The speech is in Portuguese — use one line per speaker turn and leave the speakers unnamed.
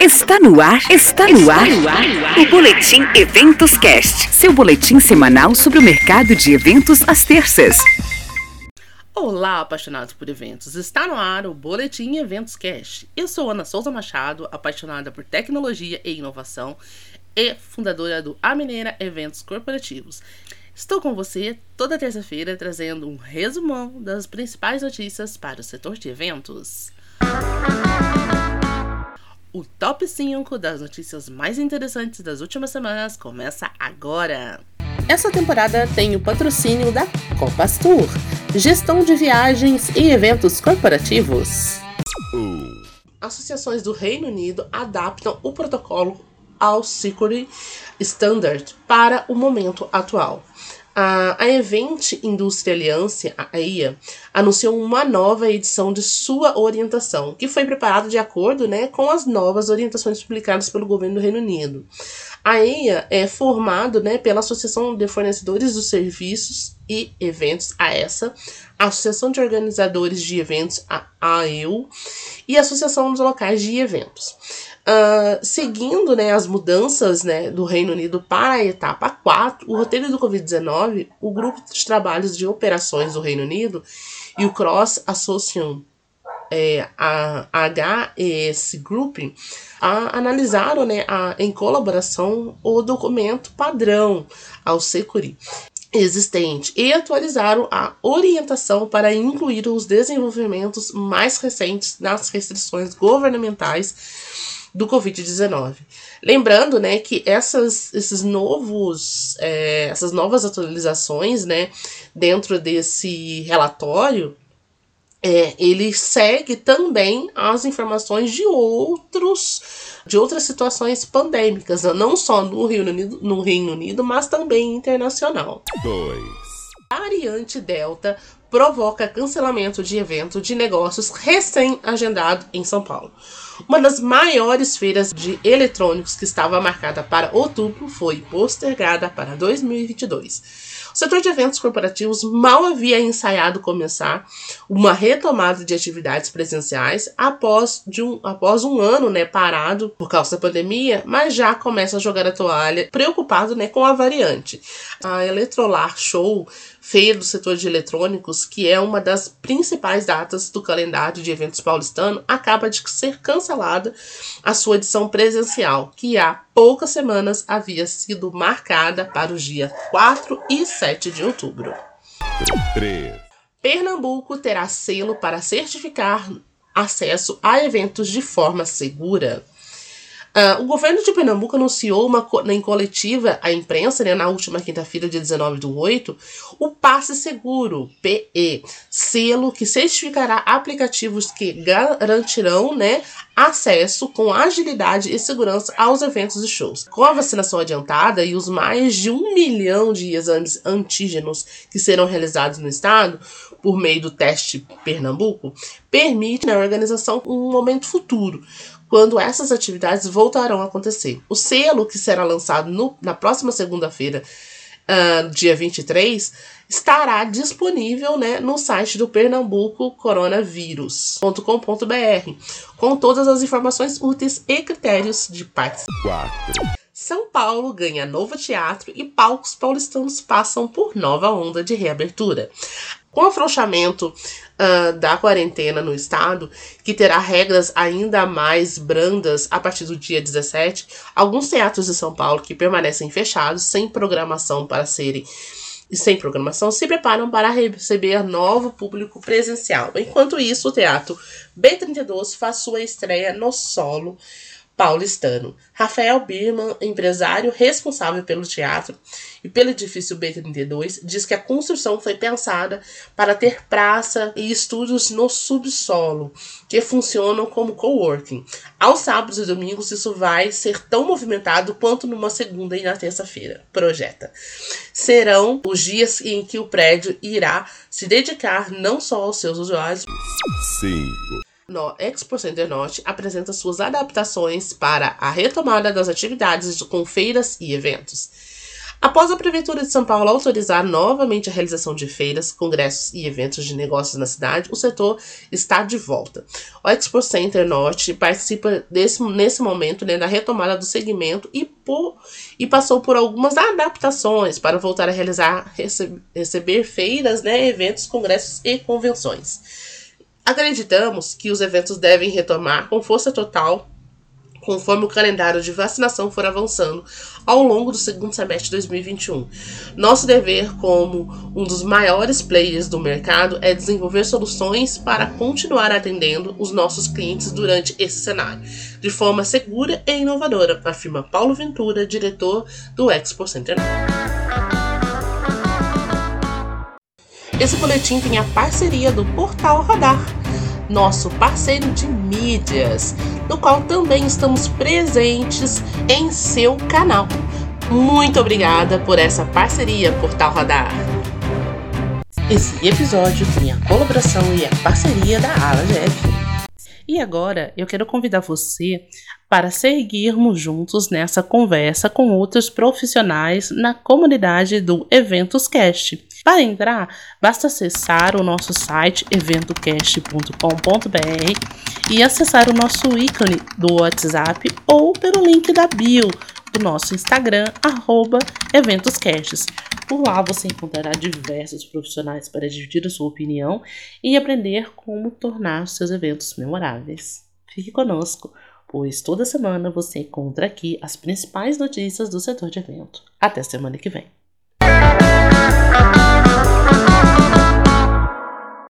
Está no ar, está no ar, o Boletim Eventos Cast, seu boletim semanal sobre o mercado de eventos às terças.
Olá, apaixonados por eventos. Está no ar o Boletim Eventos Cast. Eu sou Ana Souza Machado, apaixonada por tecnologia e inovação e fundadora do A Mineira Eventos Corporativos. Estou com você toda terça-feira trazendo um resumão das principais notícias para o setor de eventos. O top 5 das notícias mais interessantes das últimas semanas começa agora. Essa temporada tem o patrocínio da Copas Tour, gestão de viagens e eventos corporativos. Associações do Reino Unido adaptam o protocolo ao Security Standard para o momento atual. A, a Event Indústria Alliance, a EIA, anunciou uma nova edição de sua orientação, que foi preparada de acordo né, com as novas orientações publicadas pelo governo do Reino Unido. A EIA é formado né, pela Associação de Fornecedores dos Serviços e Eventos, a ESA, a Associação de Organizadores de Eventos, a AEU, e a Associação dos Locais de Eventos. Uh, seguindo né, as mudanças né, do Reino Unido para a etapa 4, o roteiro do Covid-19, o grupo de trabalhos de operações do Reino Unido e o Cross Association é, a HES Group a, analisaram né, a, em colaboração o documento padrão ao Securi existente e atualizaram a orientação para incluir os desenvolvimentos mais recentes nas restrições governamentais do Covid-19. Lembrando, né, que essas, esses novos, é, essas novas atualizações, né, dentro desse relatório, é, ele segue também as informações de outros de outras situações pandêmicas, não só no Reino Unido, no Reino Unido mas também internacional. 2. Variante Delta provoca cancelamento de evento de negócios recém-agendado em São Paulo. Uma das maiores feiras de eletrônicos que estava marcada para outubro foi postergada para 2022. O setor de eventos corporativos mal havia ensaiado começar uma retomada de atividades presenciais após, de um, após um ano né, parado por causa da pandemia, mas já começa a jogar a toalha, preocupado né, com a variante. A Eletrolar Show feira do setor de eletrônicos, que é uma das principais datas do calendário de eventos paulistano, acaba de ser cancelada a sua edição presencial, que há poucas semanas havia sido marcada para os dias 4 e 7 de outubro. 3. Pernambuco terá selo para certificar acesso a eventos de forma segura. Uh, o governo de Pernambuco anunciou uma, em coletiva à imprensa, né, na última quinta-feira, dia 19 do 8, o Passe Seguro, PE, selo que certificará aplicativos que garantirão né, acesso com agilidade e segurança aos eventos e shows. Com a vacinação adiantada e os mais de um milhão de exames antígenos que serão realizados no estado, por meio do teste Pernambuco, permite na organização um momento futuro quando essas atividades voltarão a acontecer. O selo, que será lançado no, na próxima segunda-feira, uh, dia 23, estará disponível né, no site do Pernambuco coronavírus.com.br, com todas as informações úteis e critérios de participação. São Paulo ganha novo teatro e palcos paulistanos passam por nova onda de reabertura. Com o afrouxamento uh, da quarentena no estado, que terá regras ainda mais brandas a partir do dia 17, alguns teatros de São Paulo que permanecem fechados, sem programação para serem sem programação, se preparam para receber novo público presencial. Enquanto isso, o Teatro B32 faz sua estreia no solo paulistano. Rafael Birman, empresário responsável pelo teatro e pelo edifício B32, diz que a construção foi pensada para ter praça e estúdios no subsolo, que funcionam como coworking. Aos sábados e domingos isso vai ser tão movimentado quanto numa segunda e na terça-feira, projeta. Serão os dias em que o prédio irá se dedicar não só aos seus usuários, Sim no Expo Center Norte apresenta suas adaptações para a retomada das atividades com feiras e eventos. Após a Prefeitura de São Paulo autorizar novamente a realização de feiras, congressos e eventos de negócios na cidade, o setor está de volta. O Expo Center Norte participa desse, nesse momento né, da retomada do segmento e, por, e passou por algumas adaptações para voltar a realizar, rece, receber feiras, né, eventos, congressos e convenções. Acreditamos que os eventos devem retomar com força total conforme o calendário de vacinação for avançando ao longo do segundo semestre de 2021. Nosso dever, como um dos maiores players do mercado, é desenvolver soluções para continuar atendendo os nossos clientes durante esse cenário, de forma segura e inovadora, afirma Paulo Ventura, diretor do Expo Center. Esse boletim tem a parceria do Portal Radar nosso parceiro de mídias, no qual também estamos presentes em seu canal. Muito obrigada por essa parceria, Portal Radar. Esse episódio tem a colaboração e a parceria da Ala GF. E agora eu quero convidar você para seguirmos juntos nessa conversa com outros profissionais na comunidade do Eventos Cast. Para entrar, basta acessar o nosso site eventocast.com.br e acessar o nosso ícone do WhatsApp ou pelo link da bio do nosso Instagram, arroba eventoscasts. Por lá você encontrará diversos profissionais para dividir a sua opinião e aprender como tornar seus eventos memoráveis. Fique conosco, pois toda semana você encontra aqui as principais notícias do setor de evento. Até semana que vem.